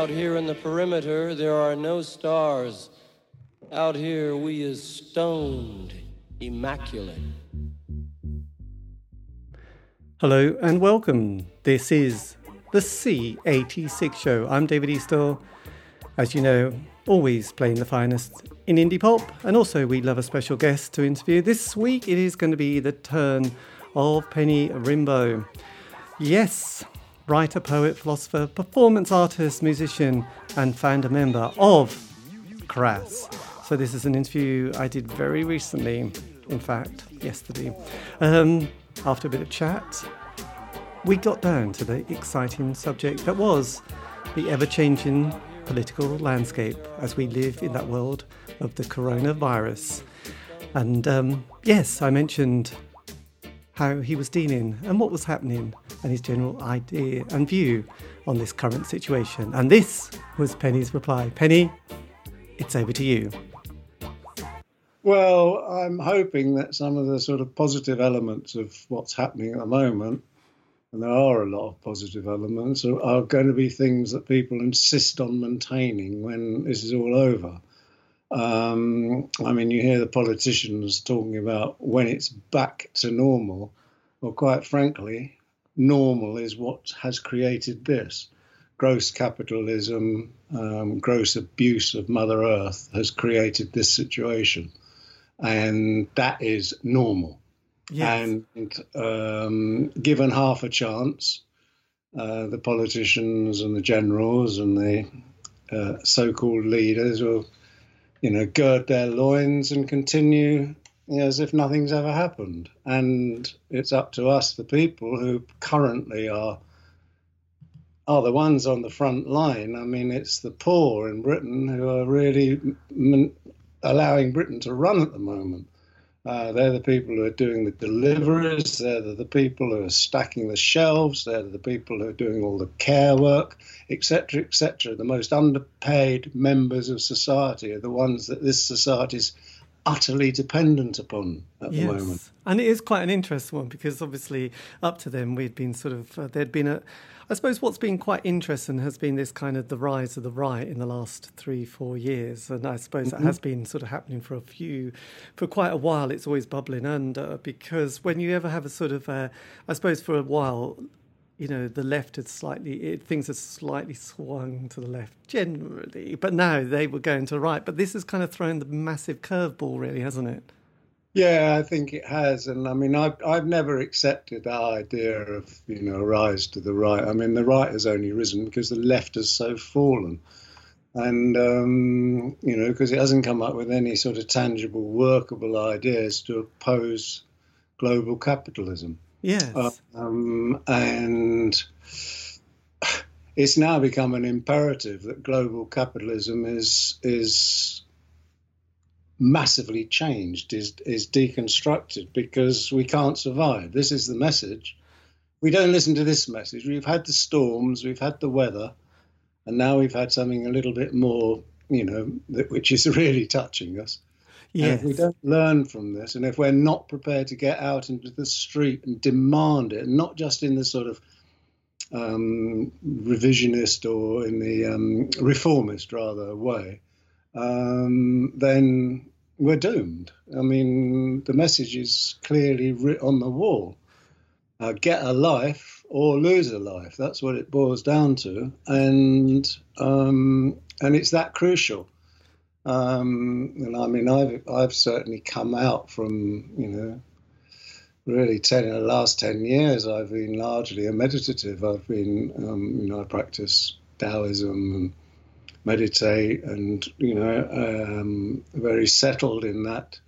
Out here in the perimeter, there are no stars. Out here, we is stoned, immaculate. Hello and welcome. This is the C86 show. I'm David Eastaugh. As you know, always playing the finest in indie pop, and also we love a special guest to interview. This week it is going to be the turn of Penny Rimbaud. Yes, writer, poet, philosopher, performance artist, musician, and founder member of Crass. So, this is an interview I did very recently, in fact, yesterday. Um, after a bit of chat, we got down to the exciting subject that was the ever changing political landscape as we live in that world of the coronavirus. And um, yes, I mentioned how he was dealing and what was happening and his general idea and view on this current situation. And this was Penny's reply. Penny, it's over to you. Well, I'm hoping that some of the sort of positive elements of what's happening at the moment, and there are a lot of positive elements, are, going to be things that people insist on maintaining when this is all over. Um, I mean, you hear the politicians talking about when it's back to normal. Well, quite frankly, normal is what has created this. Gross capitalism, um, gross abuse of Mother Earth has created this situation. And that is normal. Yes. And um, given half a chance, uh, the politicians and the generals and the uh, so called leaders will you know, gird their loins and continue as if nothing's ever happened. And it's up to us, the people who currently are are the ones on the front line. I mean, it's the poor in Britain who are really m- allowing Britain to run at the moment. Uh, they're the people who are doing the deliveries. They're the, the, people who are stacking the shelves. They're the people who are doing all the care work, etc., etc. The most underpaid members of society are the ones that this society is utterly dependent upon at yes. the moment. And it is quite an interesting one because obviously up to then we'd been sort of uh, there'd been a I suppose what's been quite interesting has been this kind of the rise of the right in the last three, four years. And I suppose mm-hmm. it has been sort of happening for a few, for quite a while. It's always bubbling under because when you ever have a sort of, uh, I suppose for a while, you know, the left had slightly, it, things have slightly swung to the left generally, but now they were going to right. But this has kind of thrown the massive curveball, really, hasn't it? Yeah, I think it has, and I mean, I've I've never accepted the idea of you know rise to the right. I mean, the right has only risen because the left has so fallen, and um, you know because it hasn't come up with any sort of tangible, workable ideas to oppose global capitalism. Yes, um, and it's now become an imperative that global capitalism is is massively changed, is is deconstructed because we can't survive. This is the message. We don't listen to this message. We've had the storms, we've had the weather, and now we've had something a little bit more, you know, that, which is really touching us. Yes. if we don't learn from this, and if we're not prepared to get out into the street and demand it, not just in the sort of um, revisionist or in the um, reformist rather way, um, then we're doomed. I mean, the message is clearly written on the wall. Uh, get a life or lose a life. That's what it boils down to, and um, and it's that crucial. Um, and I mean, I've I've certainly come out from you know really ten in the last ten years. I've been largely a meditative. I've been um, you know I practice Taoism and meditate and you know um, very settled in that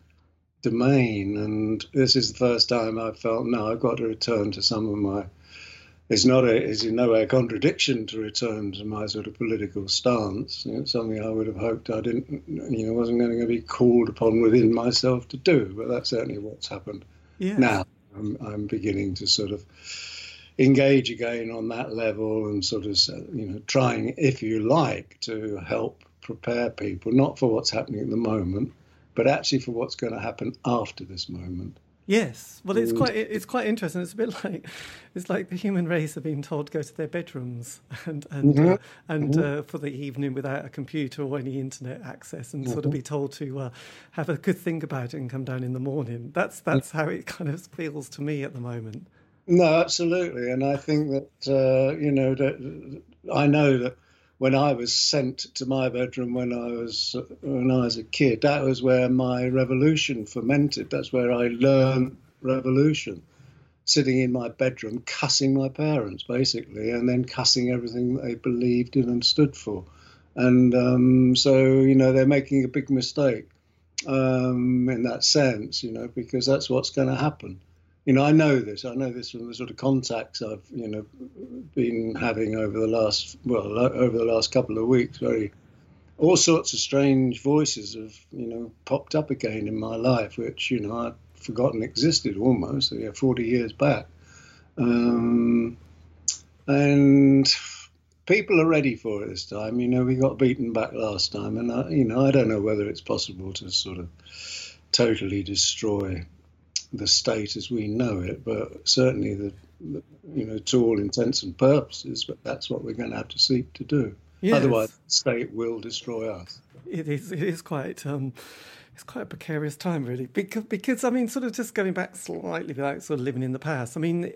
domain and this is the first time I've felt no I've got to return to some of my it's not a it's in no way a contradiction to return to my sort of political stance. It's something I would have hoped I didn't you know wasn't going to be called upon within myself to do but that's certainly what's happened yeah. now. I'm, I'm beginning to sort of engage again on that level and sort of you know trying if you like to help prepare people not for what's happening at the moment but actually for what's going to happen after this moment Yes, well, it's quite it's quite interesting. It's a bit like it's like the human race are being told to go to their bedrooms and and mm-hmm. uh, and mm-hmm. uh, for the evening without a computer or any internet access, and mm-hmm. sort of be mm-hmm. told to uh, have a good think about it and come down in the morning. That's that's how it kind of feels to me at the moment. No, absolutely, and I think that uh, you know that I know that when I was sent to my bedroom when I was when I was a kid, that was where my revolution fermented. That's where I learned revolution. Sitting in my bedroom, cussing my parents basically, and then cussing everything they believed in and stood for. And um, so, you know, they're making a big mistake um, in that sense, you know, because that's what's going to happen you know, I know this. I know this from the sort of contacts I've, you know, been having over the last, well, over the last couple of weeks. Very, all sorts of strange voices have, you know, popped up again in my life, which you know I'd forgotten existed almost, know, 40 years back. Um, and people are ready for it this time. You know, we got beaten back last time, and I, you know, I don't know whether it's possible to sort of totally destroy the state as we know it, but certainly the, the, you know to all intents and purposes. But that's what we're going to have to seek to do. Yes. Otherwise, the state will destroy us. It is. It is quite. Um, it's quite a precarious time, really, because because I mean, sort of just going back slightly without sort of living in the past. I mean,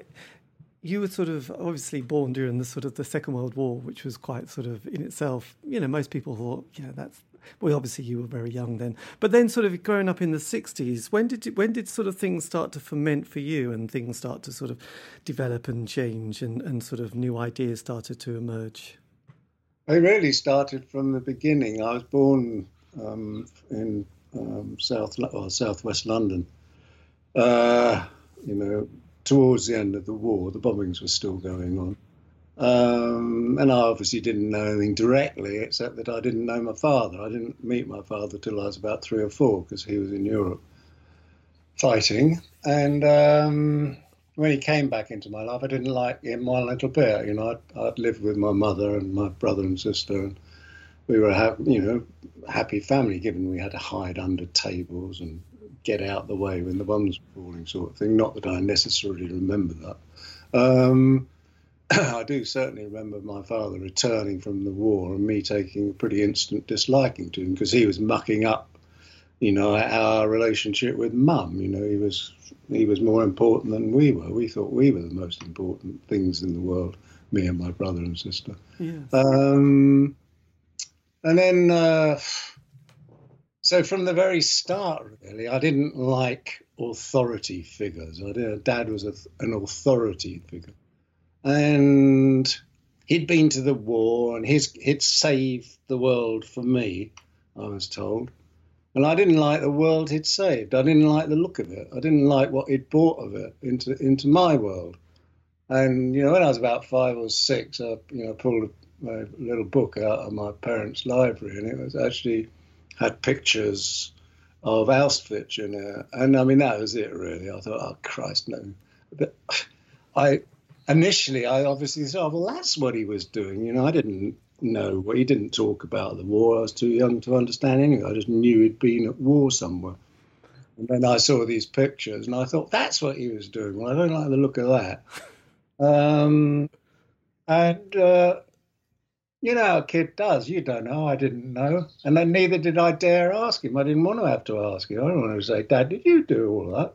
you were sort of obviously born during the sort of the Second World War, which was quite sort of in itself. You know, most people thought, yeah, that's well, obviously you were very young then, but then sort of growing up in the '60s, when did you, when did sort of things start to ferment for you, and things start to sort of develop and change, and, and sort of new ideas started to emerge? They really started from the beginning. I was born um, in um, South or Southwest London. Uh, you know, towards the end of the war, the bombings were still going on. Um, and I obviously didn't know anything directly, except that I didn't know my father. I didn't meet my father till I was about three or four because he was in Europe fighting. And um, when he came back into my life, I didn't like him one little bit. You know, I'd, I'd lived with my mother and my brother and sister, and we were a you know happy family. Given we had to hide under tables and get out the way when the bombs were falling, sort of thing. Not that I necessarily remember that. Um, I do certainly remember my father returning from the war and me taking a pretty instant disliking to him because he was mucking up, you know, our relationship with mum. You know, he was he was more important than we were. We thought we were the most important things in the world, me and my brother and sister. Yes. Um, and then, uh, so from the very start, really, I didn't like authority figures. I did, Dad was a, an authority figure and he'd been to the war and he'd saved the world for me, I was told. And I didn't like the world he'd saved. I didn't like the look of it. I didn't like what he'd brought of it into into my world. And you know, when I was about five or six, I you know pulled a, a little book out of my parents' library, and it was actually had pictures of Auschwitz in it. And I mean, that was it really. I thought, oh Christ, no. But I initially, I obviously thought, well, that's what he was doing. You know, I didn't know what he didn't talk about the war. I was too young to understand anything. I just knew he'd been at war somewhere. And then I saw these pictures, and I thought that's what he was doing. Well, I don't like the look of that. Um, and uh, you know a kid does. You don't know. I didn't know, and then neither did I dare ask him. I didn't want to have to ask him. I don't want to say, "Dad, did you do all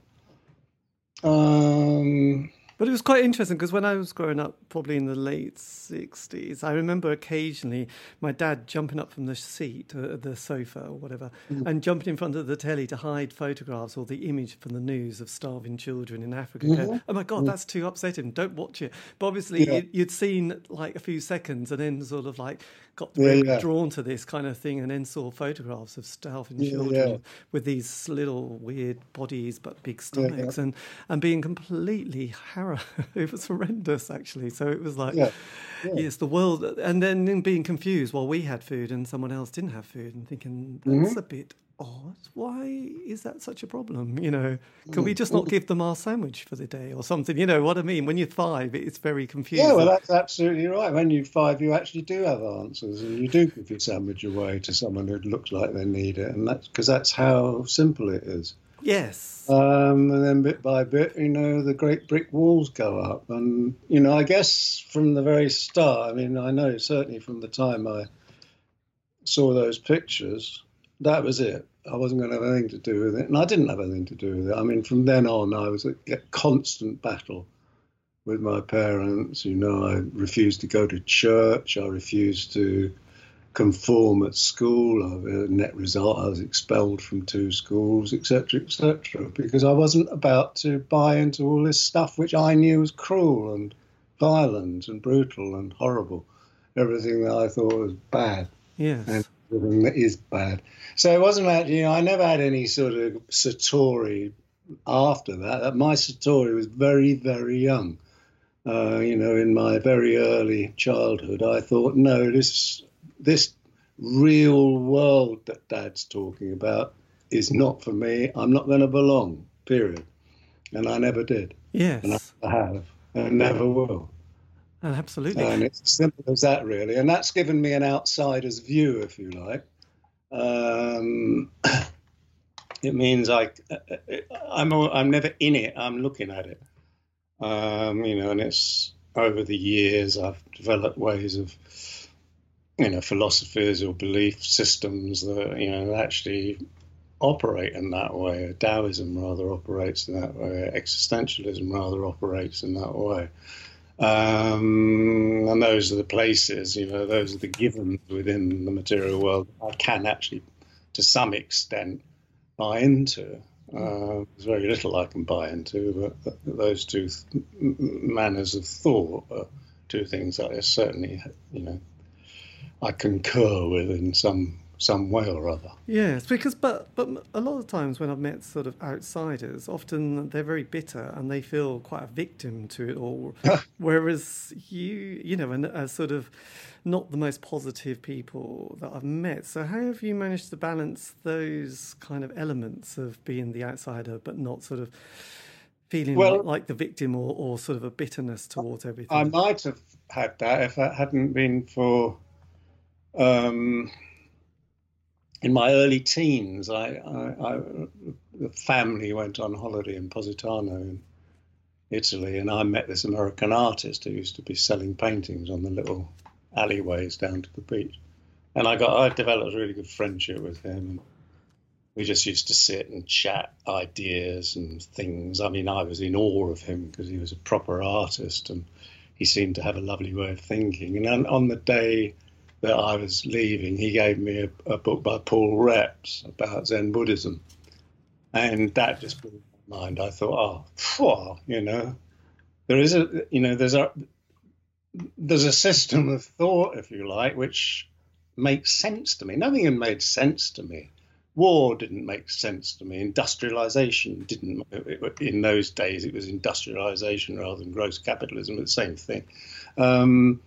that?" Um, but it was quite interesting because when I was growing up, probably in the late 60s, I remember occasionally my dad jumping up from the seat, uh, the sofa or whatever, mm. and jumping in front of the telly to hide photographs or the image from the news of starving children in Africa. Mm-hmm. Going, oh my God, mm. that's too upsetting. Don't watch it. But obviously, yeah. you, would seen like a few seconds and then sort of like got really yeah, yeah. drawn to this kind of thing and then saw photographs of starving children with these little weird bodies but big stomachs and, and being completely harrowed it was horrendous, actually. So it was like, yeah. Yeah. yes, the world, and then being confused while we had food and someone else didn't have food, and thinking that's mm-hmm. a bit odd. Why is that such a problem? You know, can we mm. just not give them our sandwich for the day or something? You know what I mean? When you're five, it's very confusing. Yeah, well, that's absolutely right. When you're five, you actually do have answers, and you do give your sandwich away to someone who looks like they need it, and that's because that's how simple it is. Yes. Um, and then bit by bit, you know, the great brick walls go up. And, you know, I guess from the very start, I mean, I know certainly from the time I saw those pictures, that was it. I wasn't going to have anything to do with it. And I didn't have anything to do with it. I mean, from then on, I was a, constant battle with my parents. You know, I refused to go to church. I refused to conform at school. I, net result, I was expelled from two schools, etc., etc., because I wasn't about to buy into all this stuff which I knew was cruel and violent and brutal and horrible. Everything that I thought was bad. Yes. And everything that is bad. So it wasn't actually, you know, I never had any sort of satori after that. My satori was very, very young. Uh, you know, in my very early childhood, I thought, no, this this real world that Dad's talking about is not for me. I'm not going to belong. Period. And I never did. Yes. And I have, and never will. Oh, absolutely. And it's as simple as that, really. And that's given me an outsider's view, if you like. Um, it means I, I'm, I'm never in it. I'm looking at it. Um, you know, and it's over the years I've developed ways of you know philosophies or belief systems that you know actually operate in that way. Taoism rather operates in that way. Existentialism rather operates in that way. Um, and those are the places, you know, those are the givens within the material world I can actually, to some extent, buy into. Uh, there's very little I can buy into, but those two th- manners of thought are two things that I certainly, you know, I concur with in some some way or other. Yes, because but but a lot of times when I've met sort of outsiders, often they're very bitter and they feel quite a victim to it all. Whereas you, you know, and as sort of not the most positive people that I've met. So how have you managed to balance those kind of elements of being the outsider, but not sort of feeling well, like, like the victim or, or sort of a bitterness towards everything? I might have had that if it hadn't been for um, in my early teens, I, I, I, the family went on holiday in Positano in Italy, and I met this American artist who used to be selling paintings on the little alleyways down to the beach. And I got, I developed a really good friendship with him. And we just used to sit and chat ideas and things. I mean, I was in awe of him because he was a proper artist and he seemed to have a lovely way of thinking. And on, on the day that I was leaving, he gave me a, a book by Paul Reps about Zen Buddhism. And that just blew my mind. I thought, oh, phew, you know, there is a, you know, there's a, there's a system of thought, if you like, which makes sense to me. Nothing had made sense to me. War didn't make sense to me. Industrialization didn't. In those days, it was industrialization rather than gross capitalism. It's the same thing. Um,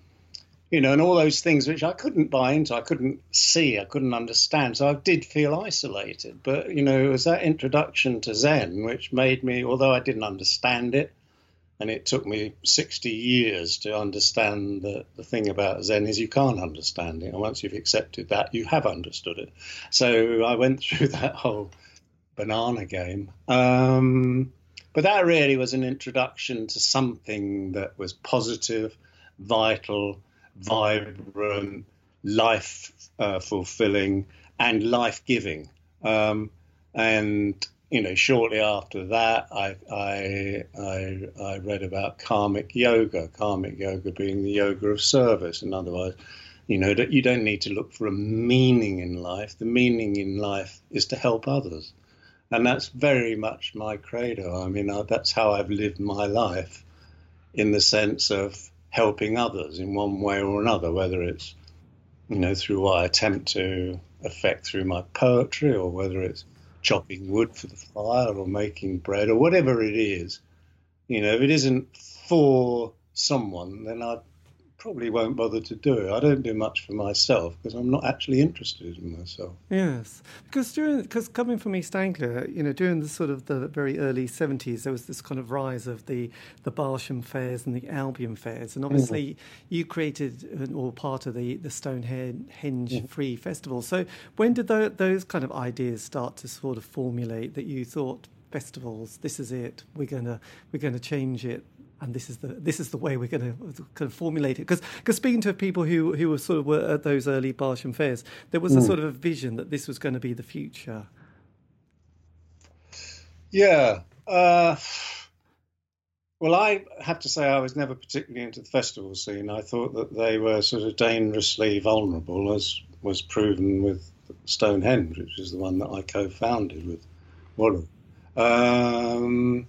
you know, and all those things which I couldn't buy into, I couldn't see, I couldn't understand. So I did feel isolated. But, you know, it was that introduction to Zen which made me, although I didn't understand it, and it took me 60 years to understand that the thing about Zen is you can't understand it. And once you've accepted that, you have understood it. So I went through that whole banana game. Um, but that really was an introduction to something that was positive, vital, vibrant, life uh, fulfilling, and life giving. Um, and you know, shortly after that, I, I, I, I, read about karmic yoga, karmic yoga being the yoga of service. In other words, you know, that you don't need to look for a meaning in life. The meaning in life is to help others. And that's very much my credo. I mean, that's how I've lived my life in the sense of helping others in one way or another, whether it's you know through what I attempt to affect through my poetry, or whether it's chopping wood for the fire, or making bread, or whatever it is. You know, if it isn't for someone, then I probably won't bother to do it. I don't do much for myself because I'm not actually interested in myself. Yes, because during because coming from East Anglia, you know, during the sort of the very early seventies, there was this kind of rise of the the Barsham fairs and the Albion fairs, and obviously mm. you created or part of the the Stonehenge mm. Free Festival. So when did the, those kind of ideas start to sort of formulate that you thought festivals, this is it, we're gonna we're gonna change it and this is the this is the way we're going to kind of formulate it. Because because speaking to people who who were sort of were at those early Barsham fairs, there was mm. a sort of a vision that this was going to be the future. Yeah. Uh, well, I have to say I was never particularly into the festival scene. I thought that they were sort of dangerously vulnerable, as was proven with Stonehenge, which is the one that I co-founded with Wally. Um,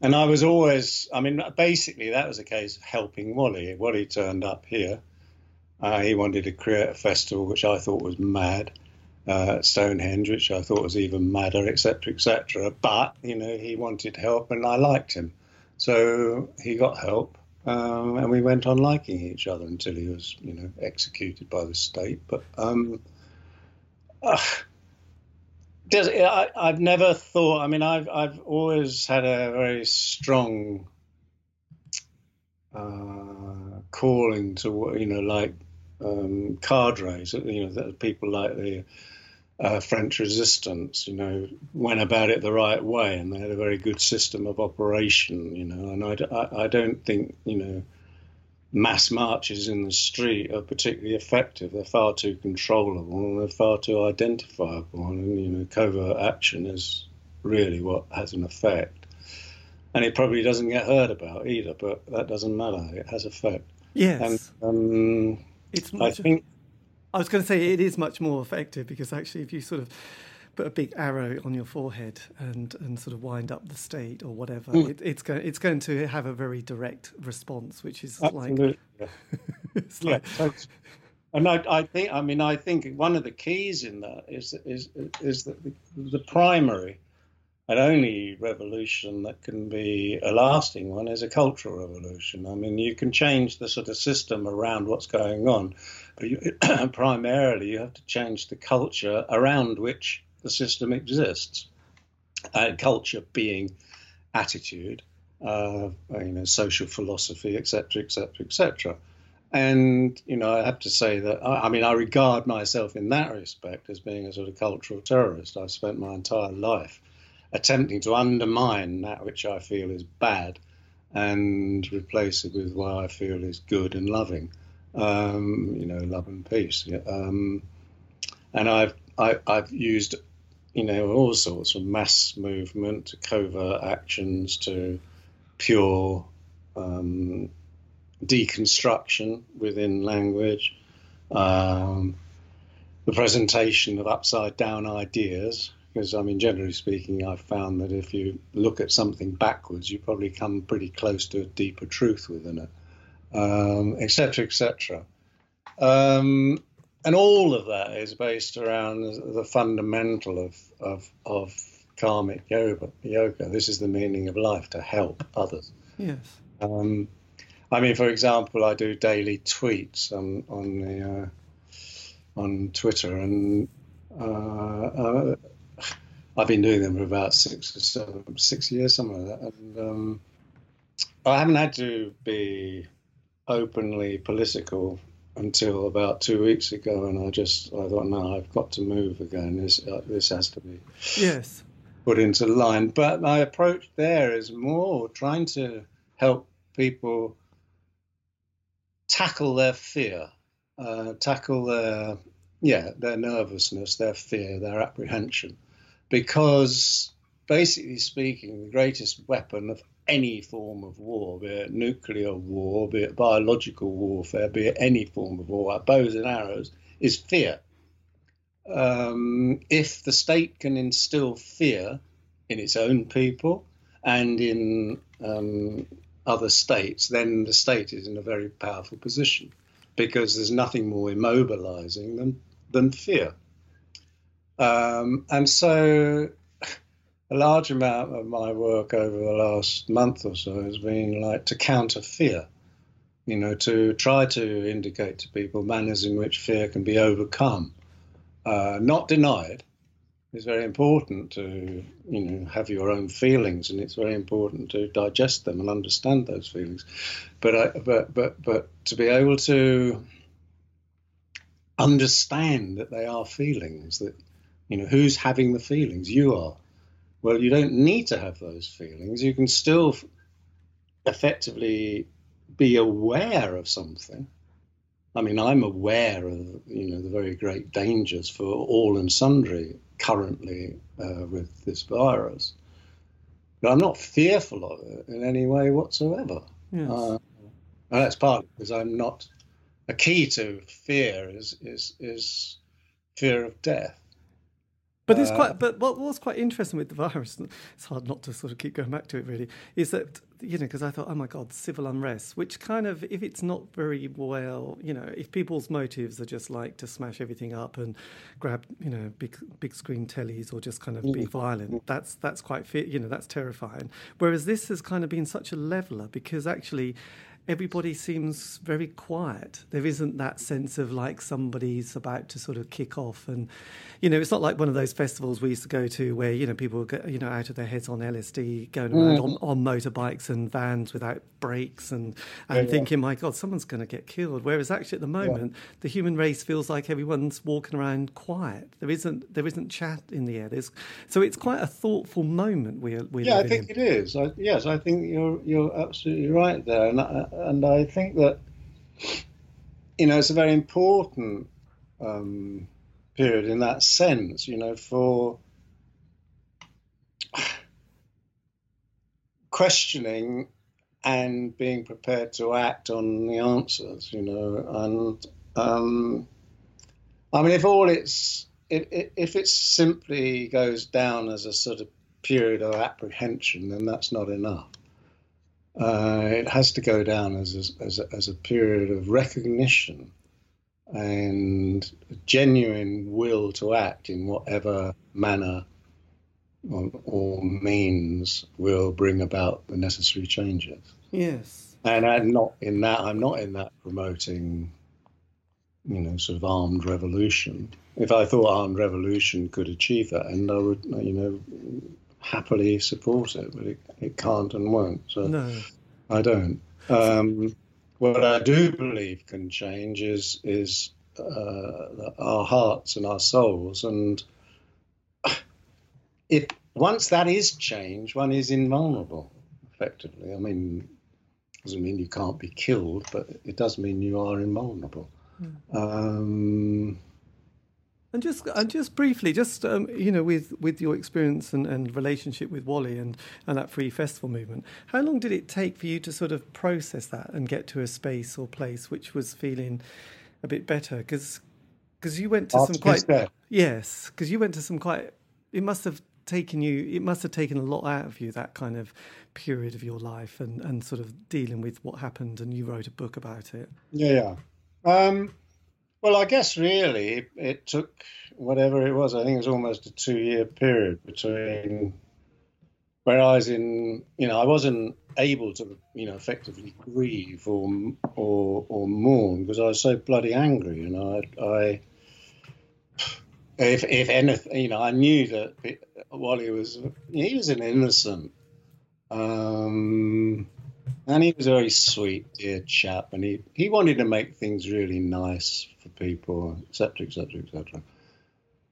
and I was always, I mean, basically that was a case of helping Wally. Wally turned up here. Uh, he wanted to create a festival which I thought was mad, uh, Stonehenge, which I thought was even madder, etc., etc. But you know, he wanted help, and I liked him, so he got help, um, and we went on liking each other until he was, you know, executed by the state. But um, uh, does I, I've never thought. I mean, I've I've always had a very strong uh, calling to you know like um, cadres. You know, people like the uh, French resistance. You know, went about it the right way, and they had a very good system of operation. You know, and I, I, I don't think you know mass marches in the street are particularly effective. They're far too controllable and they're far too identifiable. And you know, covert action is really what has an effect. And it probably doesn't get heard about either, but that doesn't matter. It has effect. Yes. And um, it's I think. I was going to say it is much more effective because actually, if you sort of put a big arrow on your forehead and, and sort of wind up the state or whatever, mm. it, it's going it's going to have a very direct response, which is Absolutely. like, it's yeah. like and I, I, think I mean I think one of the keys in that is is is that the, the primary and only revolution that can be a lasting one is a cultural revolution. I mean, you can change the sort of system around what's going on, but you, primarily you have to change the culture around which the system exists. Uh, culture being attitude, uh, you know, social philosophy, etc., etc., etc. And you know, I have to say that I, I, mean, I regard myself in that respect as being a sort of cultural terrorist. I've spent my entire life attempting to undermine that which I feel is bad and replace it with what I feel is good and loving. Um, you know, love and peace. Um, and I've I, have i have used you know, all sorts of mass movement to covert actions to pure um, deconstruction within language, um, the presentation of upside down ideas. Because, I mean, generally speaking, I've found that if you look at something backwards, you probably come pretty close to a deeper truth within it, etc., um, etc. Et um, and all of that is based around the fundamental of of, of karmic yoga, yoga. This is the meaning of life to help others. Yes. Um, I mean, for example, I do daily tweets on on the uh, on Twitter, and uh, uh, I've been doing them for about six or seven, six years, something like that. And um, I haven't had to be openly political until about two weeks ago, and I just I thought, no, I've got to move again. This uh, this has to be yes put into line. But my approach there is more trying to help people tackle their fear, uh, tackle their yeah their nervousness, their fear, their apprehension, because basically speaking, the greatest weapon of any form of war, be it nuclear war, be it biological warfare, be it any form of war, bows and arrows, is fear. Um, if the state can instill fear in its own people and in um, other states, then the state is in a very powerful position because there's nothing more immobilizing than, than fear. Um, and so a large amount of my work over the last month or so has been like to counter fear. you know, to try to indicate to people manners in which fear can be overcome, uh, not denied. It's very important to, you know, have your own feelings, and it's very important to digest them and understand those feelings. But, I, but, but, but to be able to understand that they are feelings, that, you know, who's having the feelings? You are. Well, you don't need to have those feelings. You can still effectively be aware of something. I mean, I'm aware of you know the very great dangers for all and sundry currently uh, with this virus, but I'm not fearful of it in any way whatsoever. Yes. Uh, and that's partly because I'm not. A key to fear is is is fear of death. But it's quite. Uh, but what was quite interesting with the virus, it's hard not to sort of keep going back to it. Really, is that you know because I thought, oh my god, civil unrest, which kind of, if it's not very well, you know, if people's motives are just like to smash everything up and grab, you know, big big screen tellies or just kind of be mm. violent, that's that's quite, you know, that's terrifying. Whereas this has kind of been such a leveler because actually everybody seems very quiet. There isn't that sense of like somebody's about to sort of kick off. And, you know, it's not like one of those festivals we used to go to where, you know, people get, you know, out of their heads on LSD, going around mm. on, on, motorbikes and vans without brakes and, and yeah, thinking, yeah. my God, someone's going to get killed. Whereas actually at the moment, yeah. the human race feels like everyone's walking around quiet. There isn't, there isn't chat in the air. There's, so it's quite a thoughtful moment we're, we're Yeah, I think in. it is. I, yes, I think you're, you're absolutely right there. And I, and I think that you know it's a very important um, period in that sense. You know, for questioning and being prepared to act on the answers. You know, and um, I mean, if all it's if, if it simply goes down as a sort of period of apprehension, then that's not enough. Uh, it has to go down as a, as, a, as a period of recognition and genuine will to act in whatever manner or, or, means will bring about the necessary changes. Yes. And I'm not in that. I'm not in that promoting, you know, sort of armed revolution. If I thought armed revolution could achieve that, and I would, you know, happily support it, but it, it can't and won't. So no. I don't. Um, what I do believe can change is is uh, our hearts and our souls, and if once that is changed, one is invulnerable. Effectively, I mean, doesn't mean you can't be killed, but it does mean you are invulnerable. Mm. Um, and just and just briefly, just um, you know, with, with your experience and, and relationship with Wally and, and that free festival movement, how long did it take for you to sort of process that and get to a space or place which was feeling a bit better? Because because you went to After some quite yes, because you went to some quite. It must have taken you. It must have taken a lot out of you that kind of period of your life and and sort of dealing with what happened. And you wrote a book about it. Yeah, yeah. Um, well, I guess really it took whatever it was. I think it was almost a two-year period between where I was in. You know, I wasn't able to, you know, effectively grieve or or, or mourn because I was so bloody angry. Know, I, I if if anything, you know, I knew that Wally was he was an innocent. Um, and he was a very sweet, dear chap, and he, he wanted to make things really nice for people, etc., etc., etc.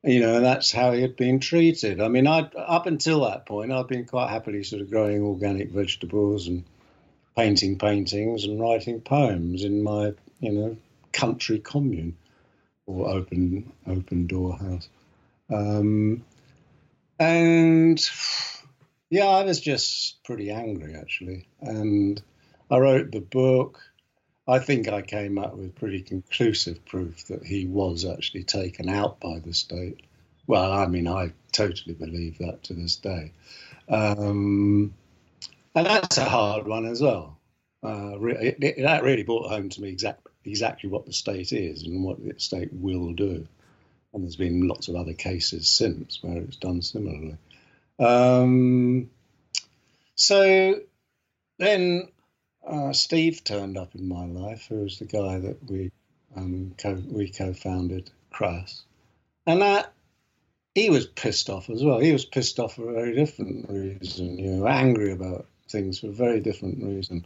You know, and that's how he had been treated. I mean, I up until that point, I'd been quite happily sort of growing organic vegetables and painting paintings and writing poems in my, you know, country commune or open open door house. Um, and yeah, I was just pretty angry actually, and I wrote the book. I think I came up with pretty conclusive proof that he was actually taken out by the state. Well, I mean, I totally believe that to this day. Um, and that's a hard one as well. Uh, it, it, that really brought home to me exact, exactly what the state is and what the state will do. And there's been lots of other cases since where it's done similarly. Um, so then uh, Steve turned up in my life, who was the guy that we um, co- we co-founded Crass, and that he was pissed off as well. He was pissed off for a very different reason, you know, angry about things for a very different reason.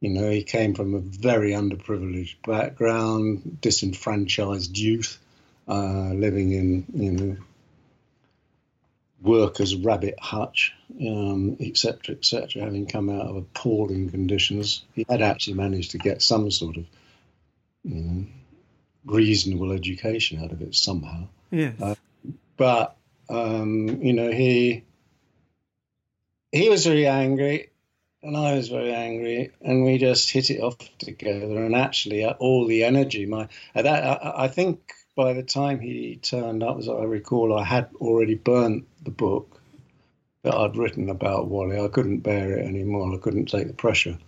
You know, he came from a very underprivileged background, disenfranchised youth, uh, living in, you know, workers' rabbit hutch, um, etc., etc., having come out of appalling conditions. He had actually managed to get some sort of you know, reasonable education out of it somehow. Yes. Uh, but um, you know, he he was very angry, and I was very angry, and we just hit it off together. And actually, uh, all the energy, my that I, I think by the time he turned up, as I recall, I had already burnt the book that I'd written about Wally. I couldn't bear it anymore. I couldn't take the pressure.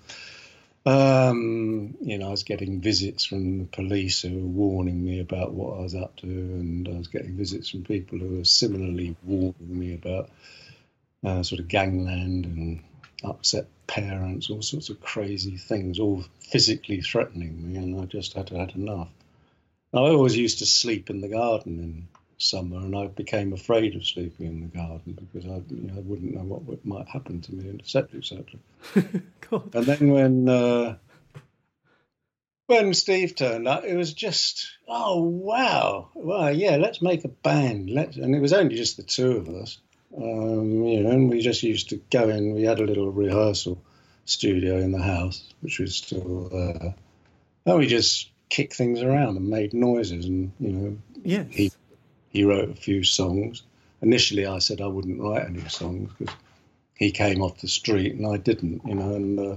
Um, you know, I was getting visits from the police who were warning me about what I was up to, and I was getting visits from people who were similarly warning me about uh, sort of gangland and upset parents, all sorts of crazy things, all physically threatening me, and I just had had enough. I always used to sleep in the garden summer, and I became afraid of sleeping in the garden because I, you know, I wouldn't know what, what, might happen to me, etc., etc. and then when uh, when Steve turned up, it was just oh wow, well yeah, let's make a band. Let's, and it was only just the two of us, um, you know, and we just used to go in. We had a little rehearsal studio in the house, which was still there, and we just kicked things around and made noises, and you know, yeah, he he wrote a few songs. Initially, I said I wouldn't write any songs because he came off the street and I didn't, you know. And uh,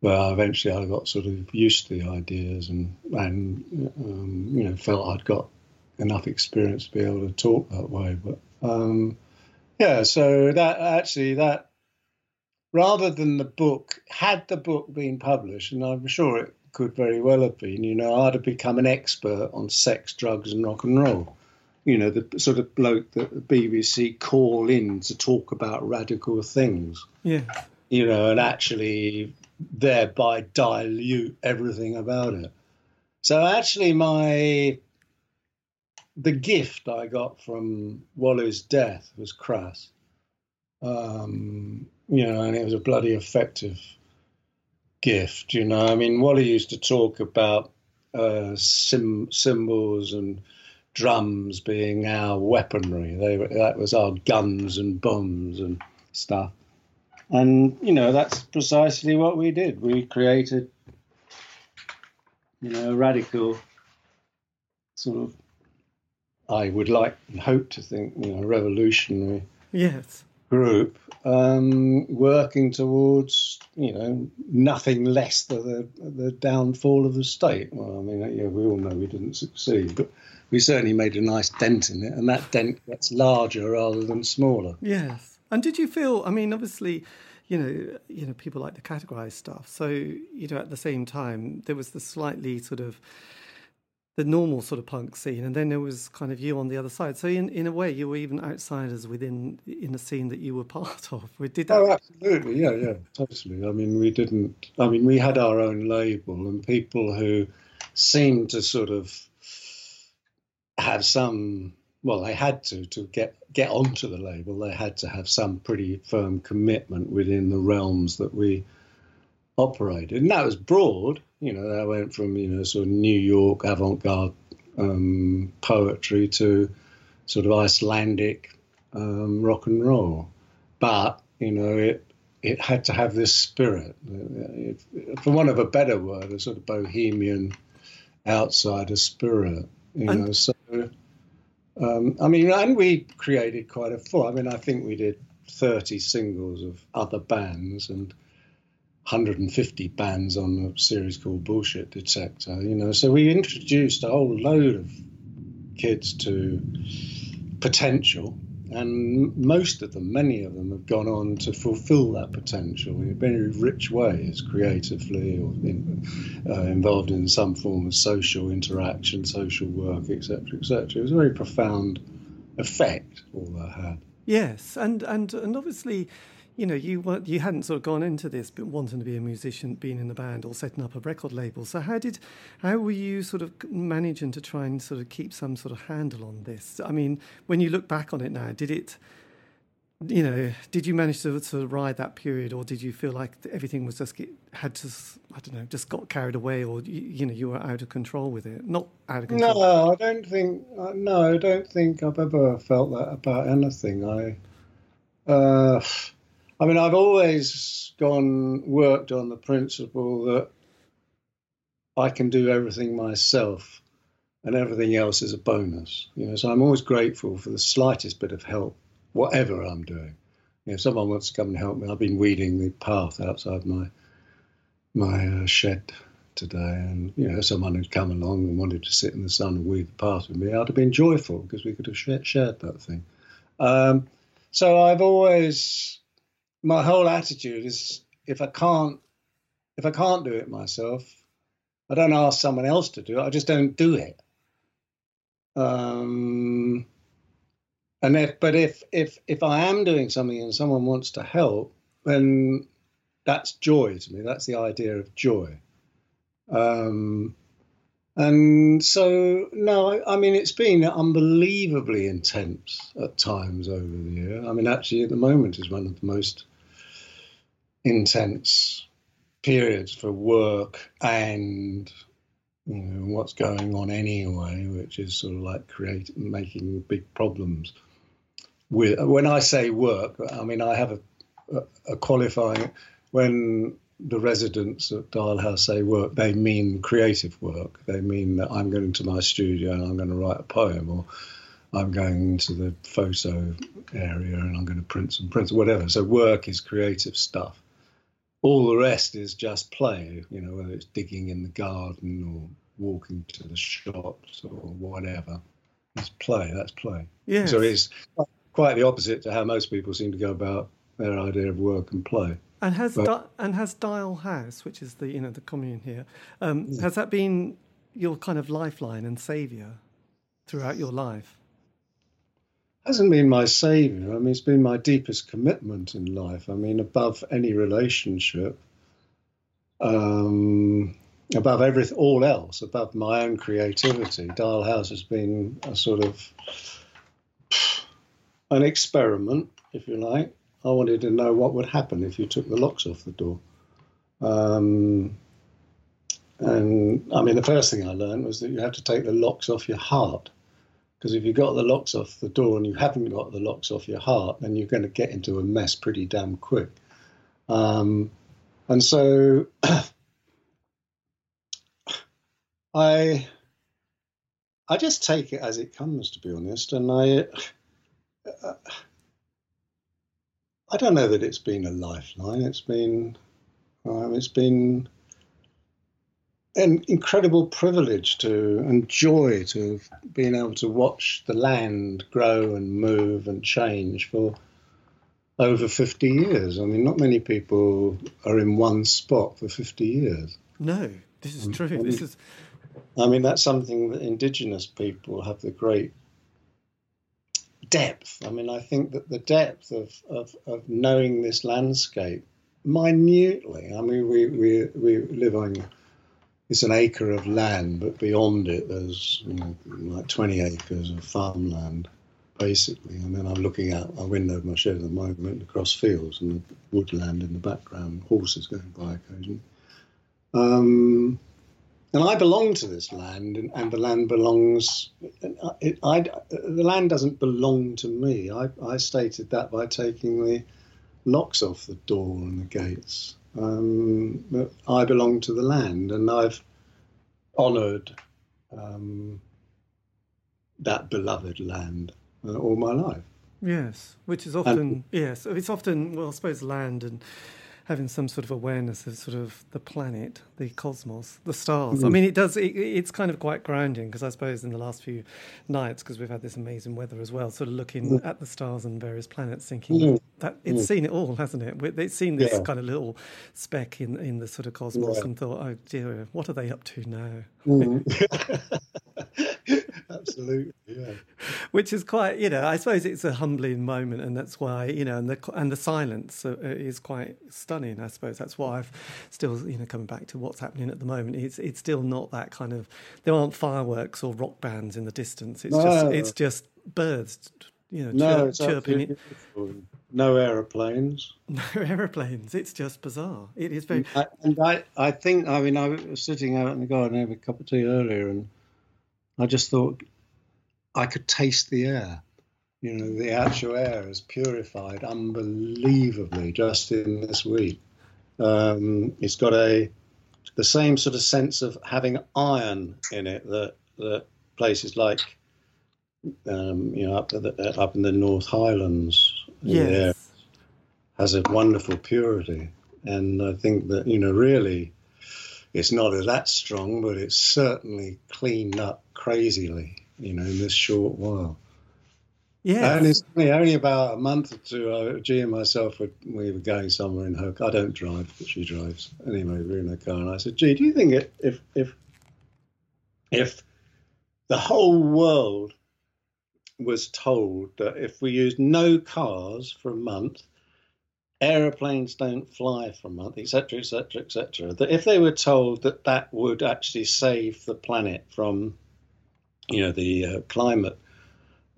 well, eventually I got sort of used to the ideas and and um, you know felt I'd got enough experience to be able to talk that way. But um, yeah, so that actually that rather than the book, had the book been published, and I'm sure it could very well have been, you know, I'd have become an expert on sex, drugs, and rock and roll you know, the sort of bloke that the BBC call in to talk about radical things. Yeah. You know, and actually thereby dilute everything about it. So actually, my the gift I got from Wally's death was Crass. Um, you know, and it was a bloody effective gift. You know, I mean, Wally used to talk about uh, sim- cymbals and drums being our weaponry. They that was our guns and bombs and stuff. And you know that's precisely what we did. We created, you know, a radical sort of. I would like and hope to think, you know, revolutionary. Yes. Group um, working towards, you know, nothing less than the, the downfall of the state. Well, I mean, yeah, we all know we didn't succeed, but we certainly made a nice dent in it, and that dent gets larger rather than smaller. Yes. And did you feel? I mean, obviously, you know, you know, people like to categorize stuff. So, you know, at the same time, there was the slightly sort of the normal sort of punk scene, and then there was kind of you on the other side. So, in in a way, you were even outsiders within in the scene that you were part of. We did that. Oh, absolutely, yeah, yeah, totally. I mean, we didn't. I mean, we had our own label, and people who seemed to sort of have some well they had to to get get onto the label. They had to have some pretty firm commitment within the realms that we operated. And that was broad you know that went from you know sort of new york avant-garde um, poetry to sort of icelandic um, rock and roll. But you know it it had to have this spirit. It, for want of a better word a sort of bohemian outsider spirit you know so um, I mean, and we created quite a full. I mean, I think we did 30 singles of other bands and 150 bands on a series called Bullshit Detector. You know, so we introduced a whole load of kids to potential and most of them, many of them, have gone on to fulfil that potential in very rich ways, creatively or in, uh, involved in some form of social interaction, social work, etc., etc. It was a very profound effect all that had. Yes, and and and obviously, you know, you weren't, you hadn't sort of gone into this but wanting to be a musician, being in a band, or setting up a record label. So how did, how were you sort of managing to try and sort of keep some sort of handle on this? I mean, when you look back on it now, did it, you know, did you manage to sort of ride that period, or did you feel like everything was just had to, I don't know, just got carried away, or you, you know, you were out of control with it? Not out of control. No, I don't think. uh, No, I don't think I've ever felt that about anything. I. Uh, I mean, I've always gone worked on the principle that I can do everything myself, and everything else is a bonus. You know, so I'm always grateful for the slightest bit of help, whatever I'm doing. You know, if someone wants to come and help me, I've been weeding the path outside my my uh, shed today, and you know, someone had come along and wanted to sit in the sun and weed the path with me, I'd have been joyful because we could have shared, shared that thing. Um, so I've always my whole attitude is if I can't if I can't do it myself, I don't ask someone else to do it. I just don't do it. Um, and if but if if if I am doing something and someone wants to help, then that's joy to me. That's the idea of joy. Um, and so, no, I, I, mean, it's been unbelievably intense at times over the year. I mean, actually, at the moment is one of the most intense periods for work and you know, what's going on anyway, which is sort of like creating, making big problems. With when I say work, I mean I have a, a, a qualifying when the residents at Dial House say work, they mean creative work. They mean that I'm going to my studio and I'm going to write a poem, or I'm going to the photo area and I'm going to print some prints, or whatever. So work is creative stuff. All the rest is just play, you know, whether it's digging in the garden or walking to the shops or whatever. It's play. That's play. Yeah. So it's quite the opposite to how most people seem to go about their idea of work and play. And has but, Di- and has Dial House, which is the you know the commune here, um, yeah. has that been your kind of lifeline and saviour throughout your life? Hasn't been my saviour. I mean, it's been my deepest commitment in life. I mean, above any relationship, um, above everything, all else, above my own creativity. Dial House has been a sort of an experiment, if you like, I wanted to know what would happen if you took the locks off the door. Um, and I mean, the first thing I learned was that you have to take the locks off your heart. Because if you've got the locks off the door and you haven't got the locks off your heart, then you're going to get into a mess pretty damn quick. Um, and so I I just take it as it comes, to be honest. And I uh, I don't know that it's been a lifeline. It's been, um, it's been an incredible privilege to and joy to have been able to watch the land grow and move and change for over 50 years. I mean, not many people are in one spot for 50 years. No, this is um, true. this is. I mean, that's something that Indigenous people have the great depth. I mean, I think that the depth of, of, of knowing this landscape minutely. I mean, we, we, we live on it's an acre of land, but beyond it, there's you know, like 20 acres of farmland, basically. And then I'm looking out my window of my shed at the moment across fields and the woodland in the background, horses going by occasionally. Um, and I belong to this land, and, and the land belongs. It, I, the land doesn't belong to me. I, I, stated that by taking the locks off the door and the gates. Um, I belong to the land, and I've honoured um, that beloved land uh, all my life. Yes, which is often and, yes, it's often well, I suppose land and having some sort of awareness of sort of the planet, the cosmos, the stars. Mm-hmm. I mean, it does. It, it's kind of quite grounding because I suppose in the last few nights, because we've had this amazing weather as well, sort of looking mm-hmm. at the stars and various planets, thinking mm-hmm. that it's mm. seen it all, hasn't it? It's seen this yeah. kind of little speck in in the sort of cosmos yeah. and thought, oh dear, what are they up to now? Absolutely, yeah. Which is quite, you know, I suppose it's a humbling moment, and that's why, you know, and the and the silence uh, is quite stunning. I suppose that's why I've still, you know, coming back to what's happening at the moment. It's it's still not that kind of. There aren't fireworks or rock bands in the distance. It's no. just it's just birds, you know, no, chir- chirping. No aeroplanes. No aeroplanes. It's just bizarre. It is very. I, and I, I think, I mean, I was sitting out in the garden having a cup of tea earlier, and I just thought I could taste the air. You know, the actual air is purified unbelievably just in this week. Um, it's got a the same sort of sense of having iron in it that that places like um, you know up the, up in the North Highlands yes. has a wonderful purity, and I think that you know really it's not that strong, but it's certainly cleaned up crazily you know, in this short while. Yeah. And it's only, only about a month or two, uh, Gee and myself, were, we were going somewhere in her I don't drive, but she drives. Anyway, we were in her car, and I said, Gee, do you think it, if, if, if the whole world was told that if we used no cars for a month, aeroplanes don't fly for a month, etc., etc., etc., that if they were told that that would actually save the planet from you know the uh, climate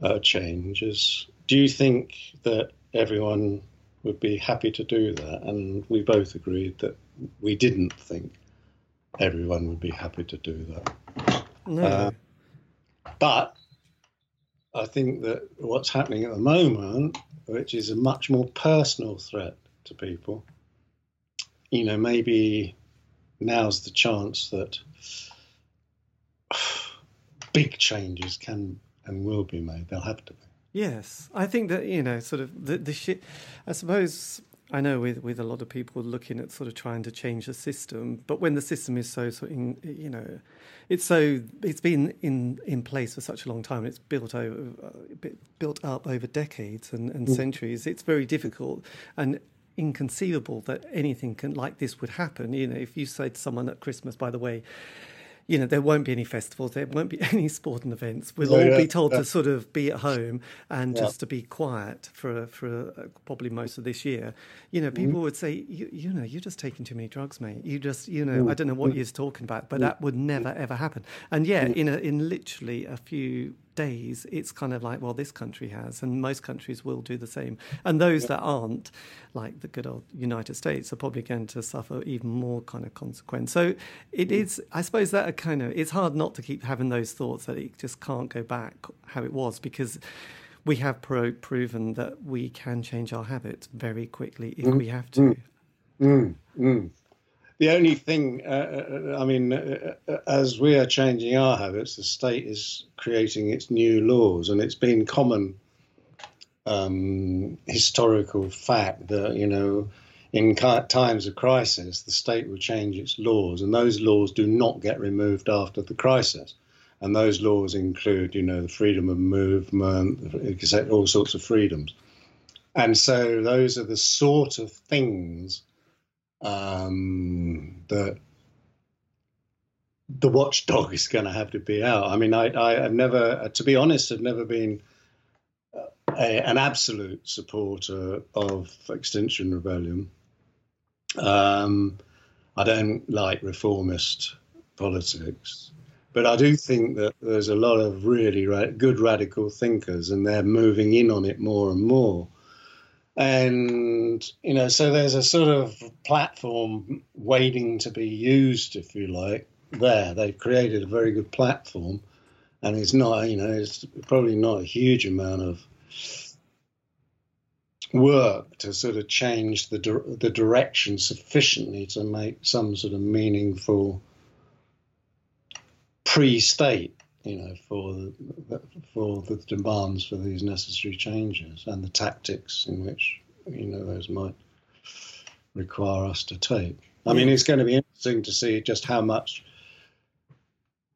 uh, changes. Do you think that everyone would be happy to do that? And we both agreed that we didn't think everyone would be happy to do that. No. Uh, but I think that what's happening at the moment, which is a much more personal threat to people, you know, maybe now's the chance that big changes can and will be made. They'll have to be. Yes, I think that you know, sort of the the shit. I suppose I know with with a lot of people looking at sort of trying to change the system, but when the system is so sort of in, you know, it's so it's been in in place for such a long time. It's built over uh, built up over decades and, and mm. centuries. It's very difficult and inconceivable that anything can like this would happen. You know, if you say to someone at Christmas, by the way you know, there won't be any festivals, there won't be any sporting events. We'll all yeah, be told yeah. to sort of be at home and yeah. just to be quiet for for uh, probably most of this year. You know, people mm would say, you, you, know, you're just taking too many drugs, mate. You just, you know, mm I don't know what mm you're talking about, but mm that would never ever happen. And yeah, in a, in literally a few days, it's kind of like, well, this country has, and most countries will do the same. And those yeah. that aren't, like the good old United States, are probably going to suffer even more kind of consequence. So it mm. is, I suppose, that a kind of, it's hard not to keep having those thoughts that it just can't go back how it was because we have pro- proven that we can change our habits very quickly if mm. we have to. Mm. mm the only thing, uh, uh I mean, uh, uh, as we are changing our habits, the state is creating its new laws, and it's been common um, historical fact that you know, in times of crisis, the state will change its laws, and those laws do not get removed after the crisis. And those laws include, you know, the freedom of movement, all sorts of freedoms. And so those are the sort of things um, the the watchdog is going to have to be out. I mean, I, I have never, to be honest, I've never been a, an absolute supporter of Extinction Rebellion. Um, I don't like reformist politics, but I do think that there's a lot of really ra- good radical thinkers, and they're moving in on it more and more and you know so there's a sort of platform waiting to be used if you like there. They've created a very good platform and it's not you know it's probably not a huge amount of work to sort of change the the direction sufficiently to make some sort of meaningful pre-state you know, for the, for the demands for these necessary changes and the tactics in which you know those might require us to take. I mean, it's going to be interesting to see just how much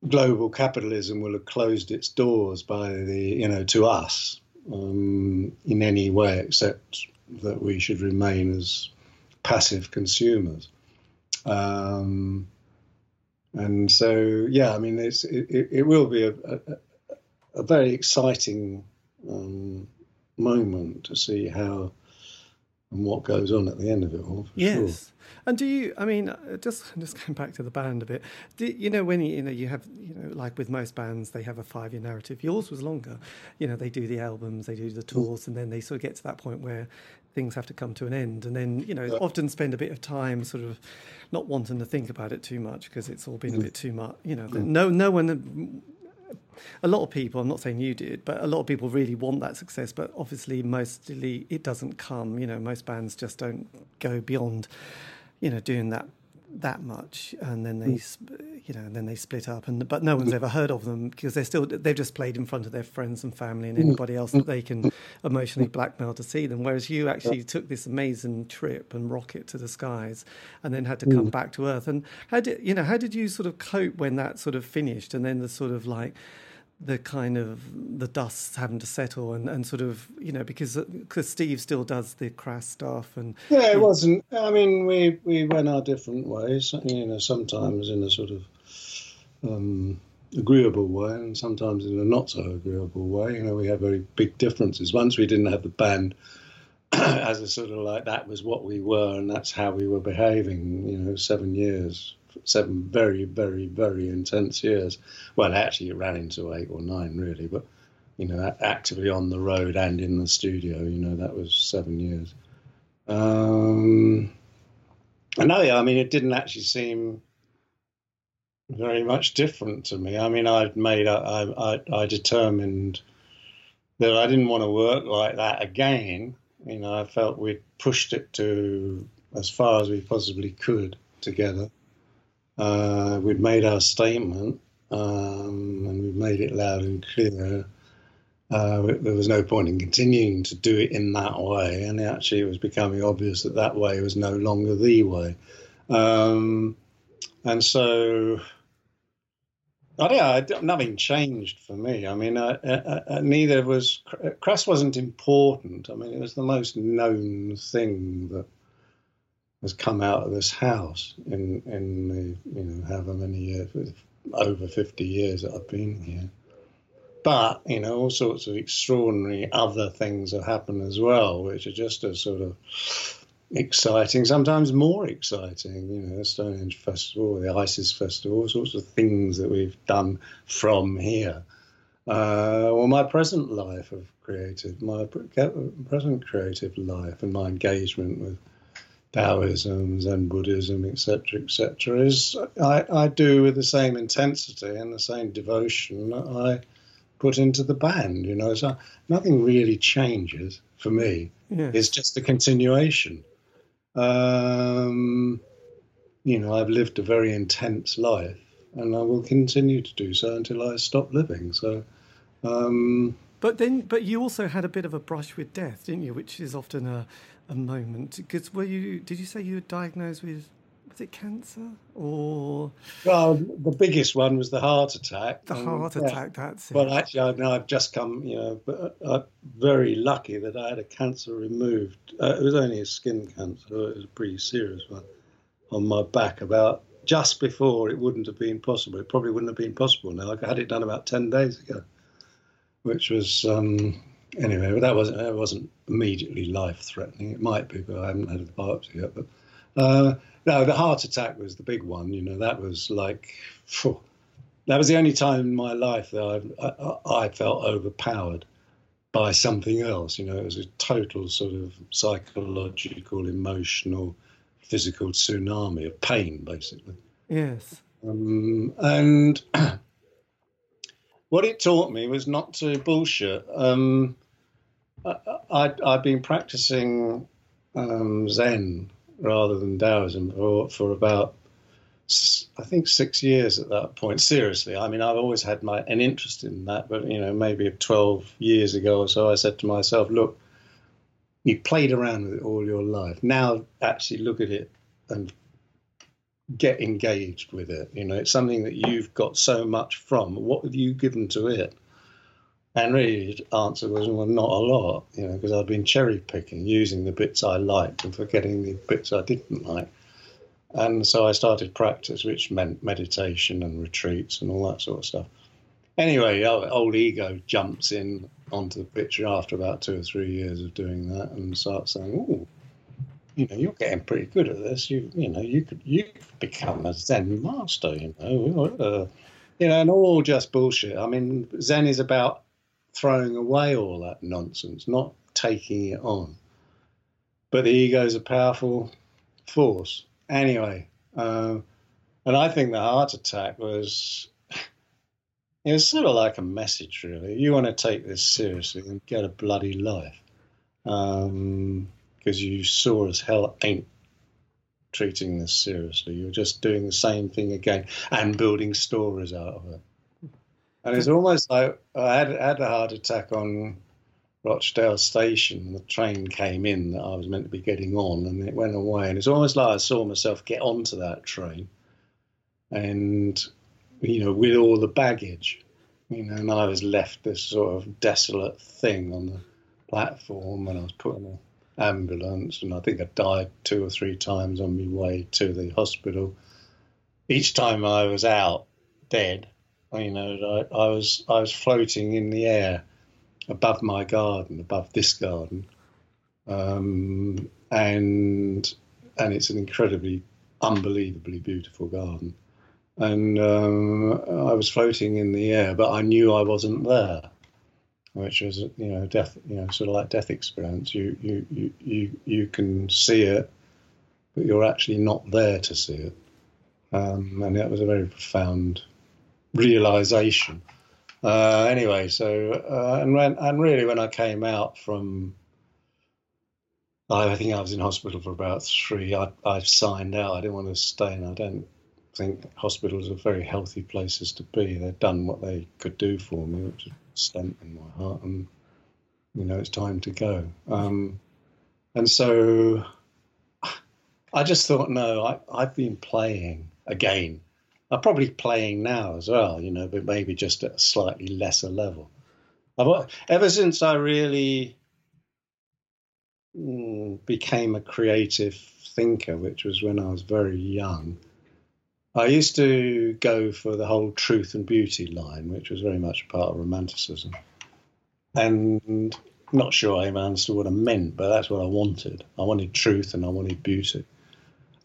global capitalism will have closed its doors by the you know to us um, in any way except that we should remain as passive consumers. Um, and so, yeah, I mean, it's, it, it will be a, a, a very exciting um, moment to see how and what goes on at the end of it all. yes. Sure. And do you? I mean, uh, just just going back to the band a bit. Do you know when you, you know you have you know like with most bands they have a five year narrative. Yours was longer. You know they do the albums, they do the tours, and then they sort of get to that point where things have to come to an end, and then you know Yeah. often spend a bit of time sort of not wanting to think about it too much because it's all been a Mm. bit too much. You know, no no one a lot of people, I'm not saying you did, but a lot of people really want that success. But obviously, mostly it doesn't come. You know, most bands just don't go beyond, you know, doing that that much, and then they, mm. sp- you know, and then they split up. And but no one's mm. ever heard of them because they're still they've just played in front of their friends and family and mm. anybody else that they can emotionally blackmail to see them. Whereas you actually took this amazing trip and rocket to the skies, and then had to come back to Earth. And how did you know? How did you sort of cope when that sort of finished, and then the sort of like the kind of the dust having to settle and, and sort of you know because because Steve still does the Crass stuff and Yeah, it wasn't. I mean, we we went our different ways. You know, sometimes in a sort of um, agreeable way, and sometimes in a not so agreeable way. You know, we had very big differences. Once we didn't have the band as a sort of like that was what we were, and that's how we were behaving. You know, seven years, seven very, very, very intense years. Well, actually, it ran into eight or nine, really, but you know, actively on the road and in the studio. You know, that was seven years. Um, and no, yeah, I mean, it didn't actually seem very much different to me. I mean, I'd made, I, I, I determined that I didn't want to work like that again. You know, I felt we'd pushed it to as far as we possibly could together. Uh, we'd made our statement, um, and we made it loud and clear. Uh, there was no point in continuing to do it in that way, and actually, it was becoming obvious that that way was no longer the way. Um, and so, I don't know, nothing changed for me. I mean, uh, uh, uh, neither was Crass wasn't important. I mean, it was the most known thing that has come out of this house in in the you know however many years, over fifty years that I've been here. But you know, all sorts of extraordinary other things have happened as well, which are just as sort of exciting, sometimes more exciting. You know, the Stonehenge Festival, the ISIS Festival, all sorts of things that we've done from here. Uh, or my present life of creative, my pre- present creative life, and my engagement with Taoism, Zen Buddhism, etc., etc., is I, I do with the same intensity and the same devotion that I put into the band. You know, so nothing really changes for me. yeah It's just a continuation. Um, you know, I've lived a very intense life, and I will continue to do so until I stop living. So, um, but then but you also had a bit of a brush with death didn't you which is often a, a moment because were you did you say you were diagnosed with was it cancer or well, the biggest one was the heart attack. the and, heart yeah, attack that's it Well, actually, I know I've just come. You know, but I'm very lucky that I had a cancer removed. Uh, it was only a skin cancer. It was a pretty serious one on my back. About just before it wouldn't have been possible. It probably wouldn't have been possible now. I had it done about ten days ago, which was um, anyway. But that wasn't that wasn't immediately life threatening. It might be, but I haven't had the biopsy yet. But uh, no, the heart attack was the big one. You know, that was like. phew, that was the only time in my life that I, I, I felt overpowered by something else. You know, it was a total sort of psychological, emotional, physical tsunami of pain, basically. yes Um, and what it taught me was not to bullshit. Um, I, I'd been practicing um, Zen rather than Taoism for, for about, I think, six years at that point. Seriously, I mean, I've always had my an interest in that, but you know, maybe 12 years ago or so, I said to myself, look, you played around with it all your life. Now, actually, look at it and get engaged with it. You know, it's something that you've got so much from. What have you given to it? And really, the answer was, well, not a lot, you know, because I've been cherry picking, using the bits I liked and forgetting the bits I didn't like. And so I started practice, which meant meditation and retreats and all that sort of stuff. anyway, old ego jumps in onto the picture after about two or three years of doing that and starts saying, "Oh, you know, you're getting pretty good at this. You, you know, you could you could become a Zen master. You know, uh, you know, and all just bullshit. I mean, Zen is about throwing away all that nonsense, not taking it on. But the ego is a powerful force. Anyway, uh, and I think the heart attack was it was sort of like a message, really. You want to take this seriously and get a bloody life. Um, because you saw as hell ain't treating this seriously. You're just doing the same thing again and building stories out of it. And it's almost like I had, had a heart attack on Rochdale Station. The train came in that I was meant to be getting on, and it went away. And it's almost like I saw myself get onto that train, and you know, with all the baggage, you know, and I was left this sort of desolate thing on the platform, and I was putting in an ambulance, and I think I died two or three times on my way to the hospital. Each time I was out dead, you know, I, I was I was floating in the air above my garden, above this garden, um, and and it's an incredibly, unbelievably beautiful garden. And um, I was floating in the air, but I knew I wasn't there, which was you know death, you know, sort of like death experience. You you you you you can see it, but you're actually not there to see it. Um, and that was a very profound realization. Uh, anyway, so uh, and when, and really when I came out from, I think I was in hospital for about three. I I signed out. I didn't want to stay, and I don't think hospitals are very healthy places to be. They've done what they could do for me, which is stent in my heart, and you know it's time to go. Um, and so I just thought, no, I, I've been playing again I'm probably playing now as well, you know, but maybe just at a slightly lesser level. I've, ever since I really mm, became a creative thinker, which was when I was very young, I used to go for the whole truth and beauty line, which was very much part of romanticism. And not sure I even understood what I meant, but that's what I wanted. I wanted truth and I wanted beauty.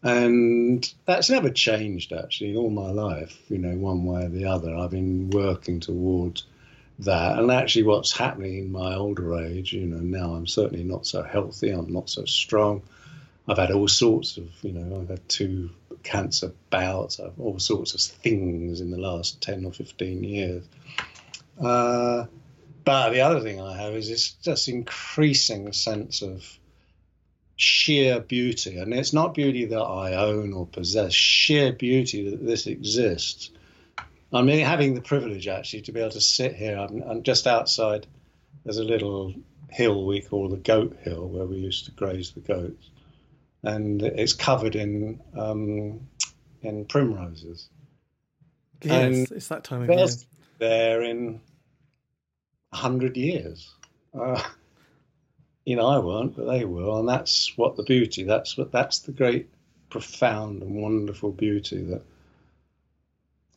And that's never changed actually in all my life, you know, one way or the other. I've been working towards that. And actually, what's happening in my older age, you know, now I'm certainly not so healthy, I'm not so strong. I've had all sorts of, you know, I've had two cancer bouts, all sorts of things in the last 10 or 15 years. Uh, but the other thing I have is this just increasing sense of sheer beauty, and it's not beauty that I own or possess, sheer beauty that this exists. I mean, having the privilege actually to be able to sit here, I'm, I'm just outside, there's a little hill we call the Goat Hill where we used to graze the goats, and it's covered in um, in primroses. Yes, and it's that time of year. There in a hundred years. Uh, you know, I weren't, but they were, and that's what the beauty. That's what that's the great, profound and wonderful beauty that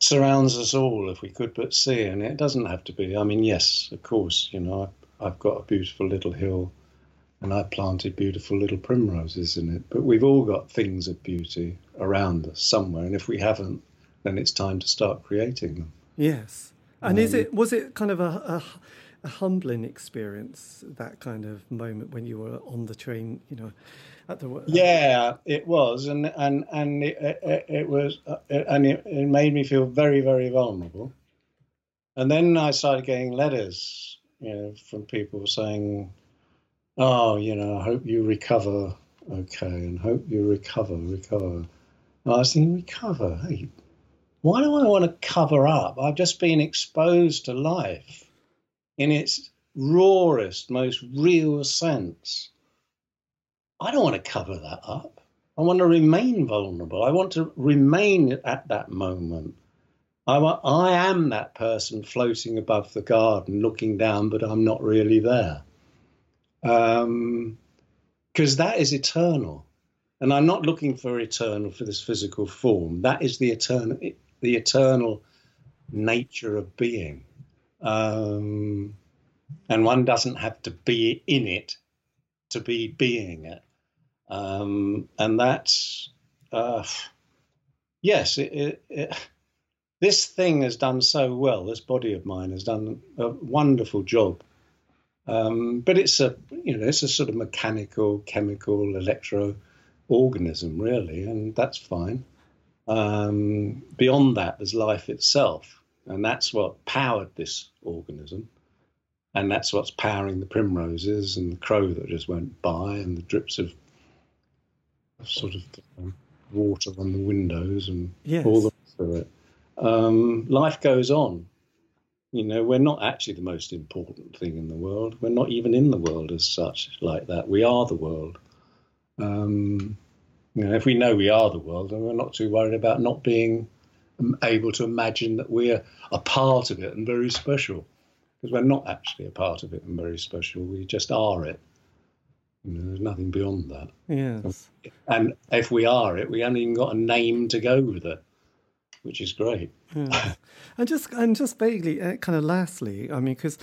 surrounds us all if we could but see. And it doesn't have to be. I mean, yes, of course, you know, I've, I've got a beautiful little hill, and I planted beautiful little primroses in it. But we've all got things of beauty around us somewhere, and if we haven't, then it's time to start creating them. Yes. And um, is it was it kind of a, a a humbling experience that kind of moment when you were on the train you know at the yeah it was and and and it, it, it was uh, and it, it made me feel very very vulnerable and then i started getting letters you know from people saying oh you know i hope you recover okay and hope you recover recover oh, and i was thinking recover hey why do i want to cover up i've just been exposed to life in its rawest, most real sense. I don't want to cover that up. I want to remain vulnerable. I want to remain at that moment. I, I am that person floating above the garden, looking down, but I'm not really there. Because um, that is eternal. And I'm not looking for eternal for this physical form. That is the eternal, the eternal nature of being. Um, and one doesn't have to be in it to be being it. Um, and that's, uh, yes, it, it, it, this thing has done so well. This body of mine has done a wonderful job. Um, but it's a, you know, it's a sort of mechanical, chemical, electro organism, really, and that's fine. Um, beyond that, there's life itself, and that's what powered this organism, and that's what's powering the primroses and the crow that just went by, and the drips of sort of water on the windows and yes. all the rest of it. Um, life goes on. You know, we're not actually the most important thing in the world. We're not even in the world as such, like that. We are the world. Um, you know, if we know we are the world, then we're not too worried about not being able to imagine that we're a part of it and very special, because we're not actually a part of it and very special. We just are it. You know, there's nothing beyond that. Yes. And if we are it, we haven't even got a name to go with it, which is great. Yes. and just and just vaguely, uh, kind of lastly, I mean, because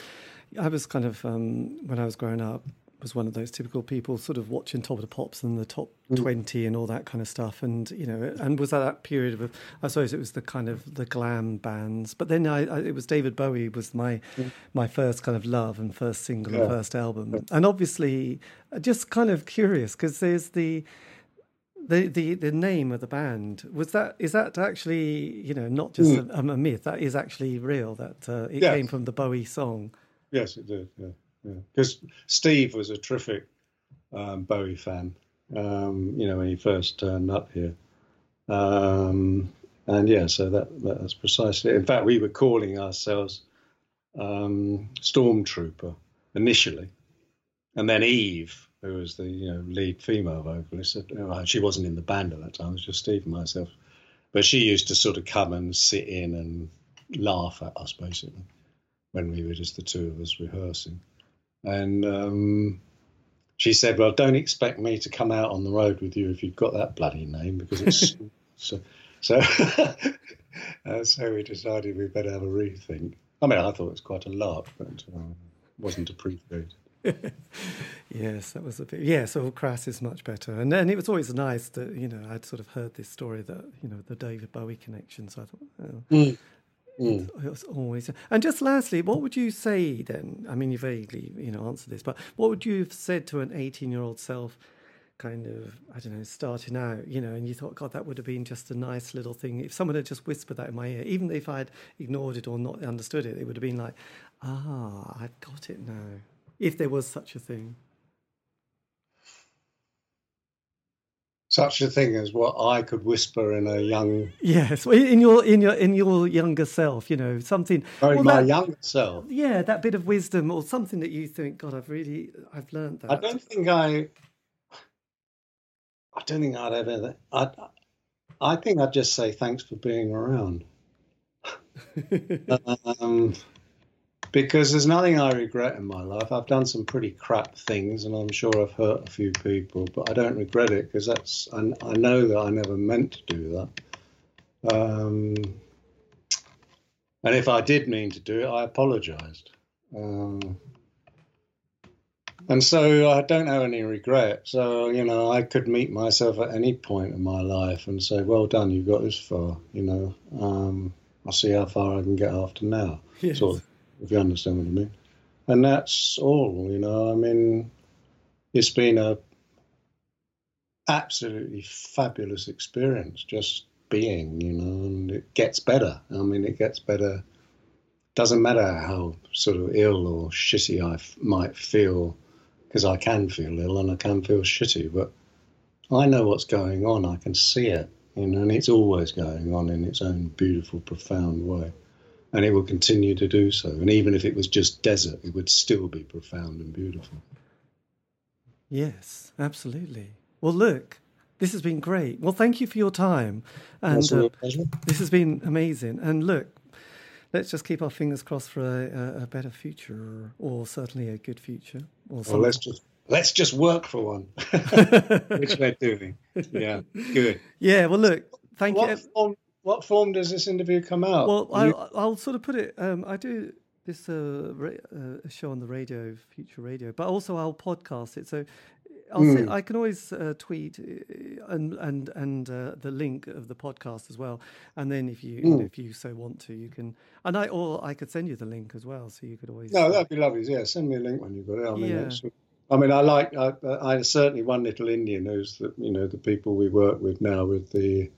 I was kind of um, when I was growing up, was one of those typical people sort of watching Top of the Pops and the top mm. 20 and all that kind of stuff. And, you know, and was that, that period of, I suppose it was the kind of the glam bands. But then I, I it was David Bowie was my, mm. my first kind of love and first single yeah. and first album. Yeah. And obviously uh, just kind of curious because there's the, the, the the name of the band was that is that actually you know not just mm. a, a, myth that is actually real that uh, it yes. came from the Bowie song. Yes, it did. Yeah because yeah. Steve was a terrific um, Bowie fan. Um, you know when he first turned up here, um, and yeah, so that that's precisely. In fact, we were calling ourselves um, Stormtrooper initially, and then Eve, who was the you know lead female vocalist, oh, she wasn't in the band at that time. It was just Steve and myself, but she used to sort of come and sit in and laugh at us basically when we were just the two of us rehearsing. And um, she said, "Well, don't expect me to come out on the road with you if you've got that bloody name because it's so." So, uh, so we decided we'd better have a rethink. I mean, I thought it was quite a lark, but uh, wasn't appreciated. yes, that was a bit. Yeah, so Crass is much better, and then it was always nice that you know I'd sort of heard this story that you know the David Bowie connection. So I thought, oh, mm. Mm. It's always. And just lastly, what would you say then? I mean, you vaguely, you know, answered this, but what would you have said to an 18 year old self, kind of, I don't know, starting out, you know, and you thought, God, that would have been just a nice little thing. If someone had just whispered that in my ear, even if I'd ignored it or not understood it, it would have been like, ah, I've got it now. If there was such a thing. such a thing as what I could whisper in a young yes in your in your in your younger self you know something. Oh, well, my that, younger self. Yeah that bit of wisdom or something that you think God I've really I've learned that. I don't think I I don't think I'd ever I I think I'd just say thanks for being around. Um, because there's nothing I regret in my life. I've done some pretty crap things, and I'm sure I've hurt a few people, but I don't regret it because that's I, I, know that I never meant to do that. Um, and if I did mean to do it, I apologised. Um, and so I don't have any regret. So you know, I could meet myself at any point in my life and say, "Well done, you got this far." You know, um, I'll see how far I can get after now. Yes. Sort of if you understand what I mean. And that's all, you know. I mean, it's been a absolutely fabulous experience just being, you know, and it gets better. I mean, it gets better. Doesn't matter how sort of ill or shitty I f- might feel, because I can feel ill and I can feel shitty, but I know what's going on. I can see it, you know, and it's always going on in its own beautiful, profound way and it will continue to do so. And even if it was just desert, it would still be profound and beautiful. Yes, absolutely. Well, look, this has been great. Well, thank you for your time, and uh, this has been amazing. And look, let's just keep our fingers crossed for a, a better future, or certainly a good future. Or well, let's just let's just work for one, which we're doing. Yeah, good. Yeah. Well, look, thank what you. Form, what form does this interview come out? Well, I'll, I'll, sort of put it. Um, I do this uh, ra- uh, show on the radio, Future Radio, but also I'll podcast it. So I'll mm. say, hmm. I can always uh, tweet uh, and and and uh, the link of the podcast as well. And then if you, mm. you know, hmm. if you so want to, you can. And I or I could send you the link as well, so you could always. No, that'd be lovely. Yeah, send me a link when you've got it. I mean, yeah. I mean, I like. I, I certainly One Little Indian who's the you know the people we work with now with the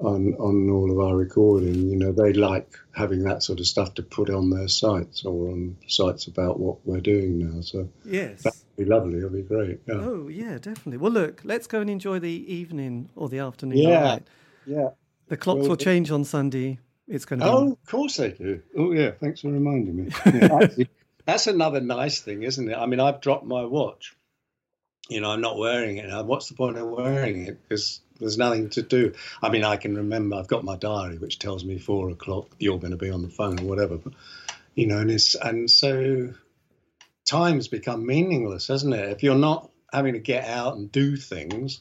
on on all of our recording. You know, they like having that sort of stuff to put on their sites or on sites about what we're doing now. So yes, that'd be lovely. It'll be great. Yeah. Oh yeah, definitely. Well, look, let's go and enjoy the evening or the afternoon. Yeah, yeah. The clocks well, will change on Sunday. It's going to. Be... Oh, of course they do. Oh yeah, thanks for reminding me. Yeah, actually, that's another nice thing, isn't it? I mean, I've dropped my watch. You know, I'm not wearing it. What's the point of wearing it? Because there's nothing to do. I mean, I can remember I've got my diary which tells me four o'clock you're going to be on the phone or whatever. But you know, and it's and so time's become meaningless, hasn't it? If you're not having to get out and do things,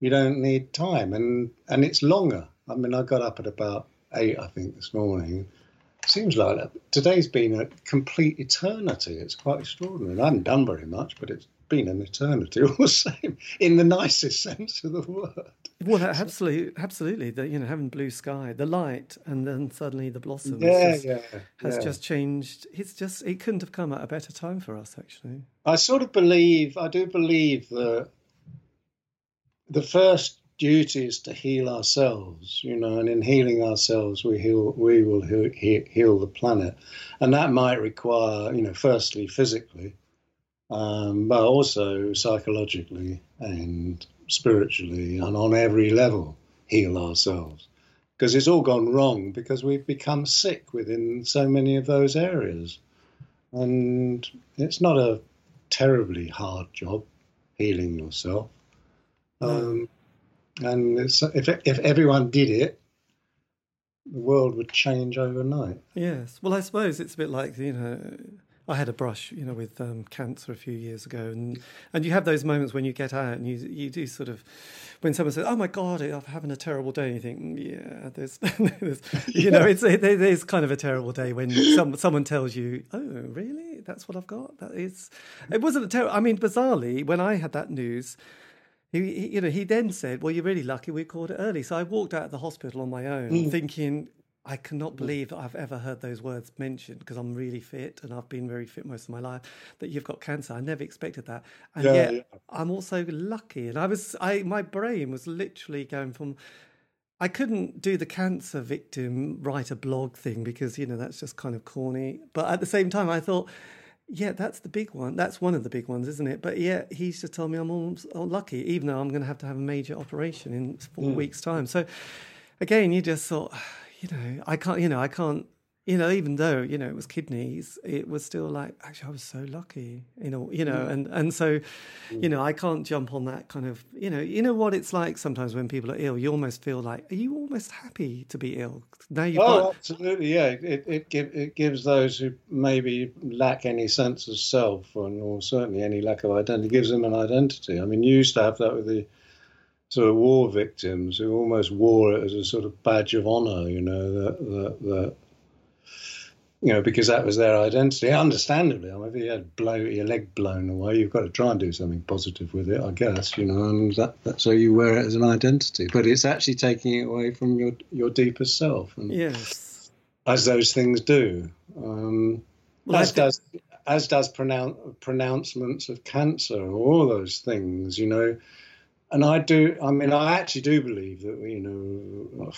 you don't need time, and and it's longer. I mean, I got up at about eight, I think, this morning. Seems like that. Today's been a complete eternity. It's quite extraordinary. I haven't done very much, but it's been an eternity all the same, in the nicest sense of the word. Well, absolutely, absolutely. The you know having blue sky, the light, and then suddenly the blossom yeah, just, yeah, has yeah. just changed. It's just it couldn't have come at a better time for us, actually. I sort of believe, I do believe that the first duty is to heal ourselves, you know, and in healing ourselves, we heal, we will heal, heal the planet, and that might require, you know, firstly physically um, but also psychologically and spiritually and on every level heal ourselves. Because it's all gone wrong because we've become sick within so many of those areas. And it's not a terribly hard job healing yourself. Um, and if, if everyone did it, the world would change overnight. Yes. Well, I suppose it's a bit like, you know, I had a brush, you know, with um, cancer a few years ago, and and you have those moments when you get out and you you do sort of when someone says, "Oh my God, I'm having a terrible day," and you think, "Yeah, there's, there's you know, it's it, there's kind of a terrible day when some someone tells you, "Oh, really? That's what I've got." That is, it wasn't a terrible. I mean, bizarrely, when I had that news. He, he, you know, he then said, "Well, you're really lucky we called it early." So I walked out of the hospital on my own, mm. thinking, I cannot believe that I've ever heard those words mentioned because I'm really fit and I've been very fit most of my life. That you've got cancer, I never expected that, and yeah, yet yeah. I'm also lucky. And I was, I my brain was literally going from. I couldn't do the cancer victim write a blog thing because you know that's just kind of corny. But at the same time, I thought, yeah, that's the big one. That's one of the big ones, isn't it? But yeah, he's just told me I'm all, all lucky, even though I'm going to have to have a major operation in four mm. weeks' time. So again, you just thought you know, I can't, you know, I can't, you know, even though, you know, it was kidneys, it was still like, actually, I was so lucky, you know, you know, mm. and, and so, mm. you know, I can't jump on that kind of, you know, you know what it's like sometimes when people are ill, you almost feel like, are you almost happy to be ill? Now you've oh, got... absolutely, yeah. It, it, give, it gives those who maybe lack any sense of self and, or certainly any lack of identity, gives them an identity. I mean, you used to have that with the, sort of war victims who almost wore it as a sort of badge of honor, you know, that, that, that you know, because that was their identity. Understandably, I mean, if you had blow your leg blown away, you've got to try and do something positive with it, I guess, you know, and that, that so you wear it as an identity. But it's actually taking it away from your your deepest self, and yes, as those things do. Um, well, as does as does pronoun- pronouncements of cancer, all those things, you know and I do. I mean, I actually do believe that you know,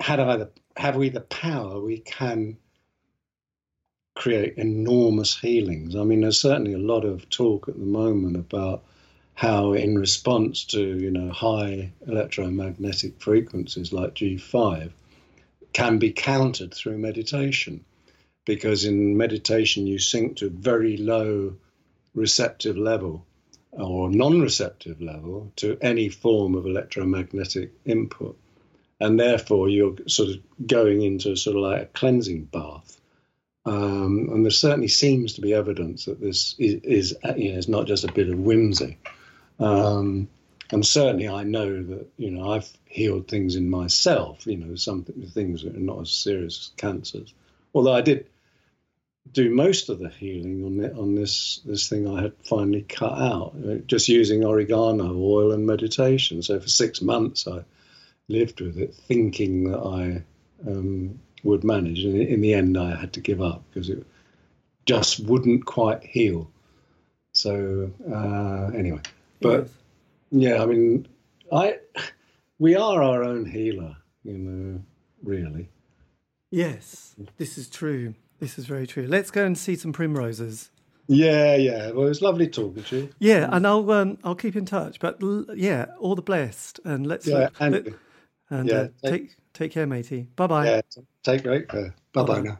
had have we the power, we can create enormous healings. I mean, there's certainly a lot of talk at the moment about how, in response to you know high electromagnetic frequencies like G5, can be countered through meditation, because in meditation you sink to a very low receptive level or non-receptive level to any form of electromagnetic input. And therefore you're sort of going into sort of like a cleansing bath. Um, and there certainly seems to be evidence that this is, is you know, is not just a bit of whimsy. Um, and certainly I know that you know I've healed things in myself you know some things that are not as serious as cancers. Although I did do most of the healing on it, on this this thing I had finally cut out, uh, just using oregano oil and meditation. So for six months, I lived with it, thinking that I um, would manage, and in the end, I had to give up because it just wouldn't quite heal. So uh, anyway, but yeah, I mean, I we are our own healer, you know, really. Yes, this is true. This is very true. Let's go and see some primroses. Yeah, yeah. Well, it was lovely talking to you. Yeah, and I'll um, I'll keep in touch. But l- yeah, all the blessed, and let's yeah, and, let, and yeah, uh, take take care, matey. Bye bye. Yeah, take great care. Bye bye now.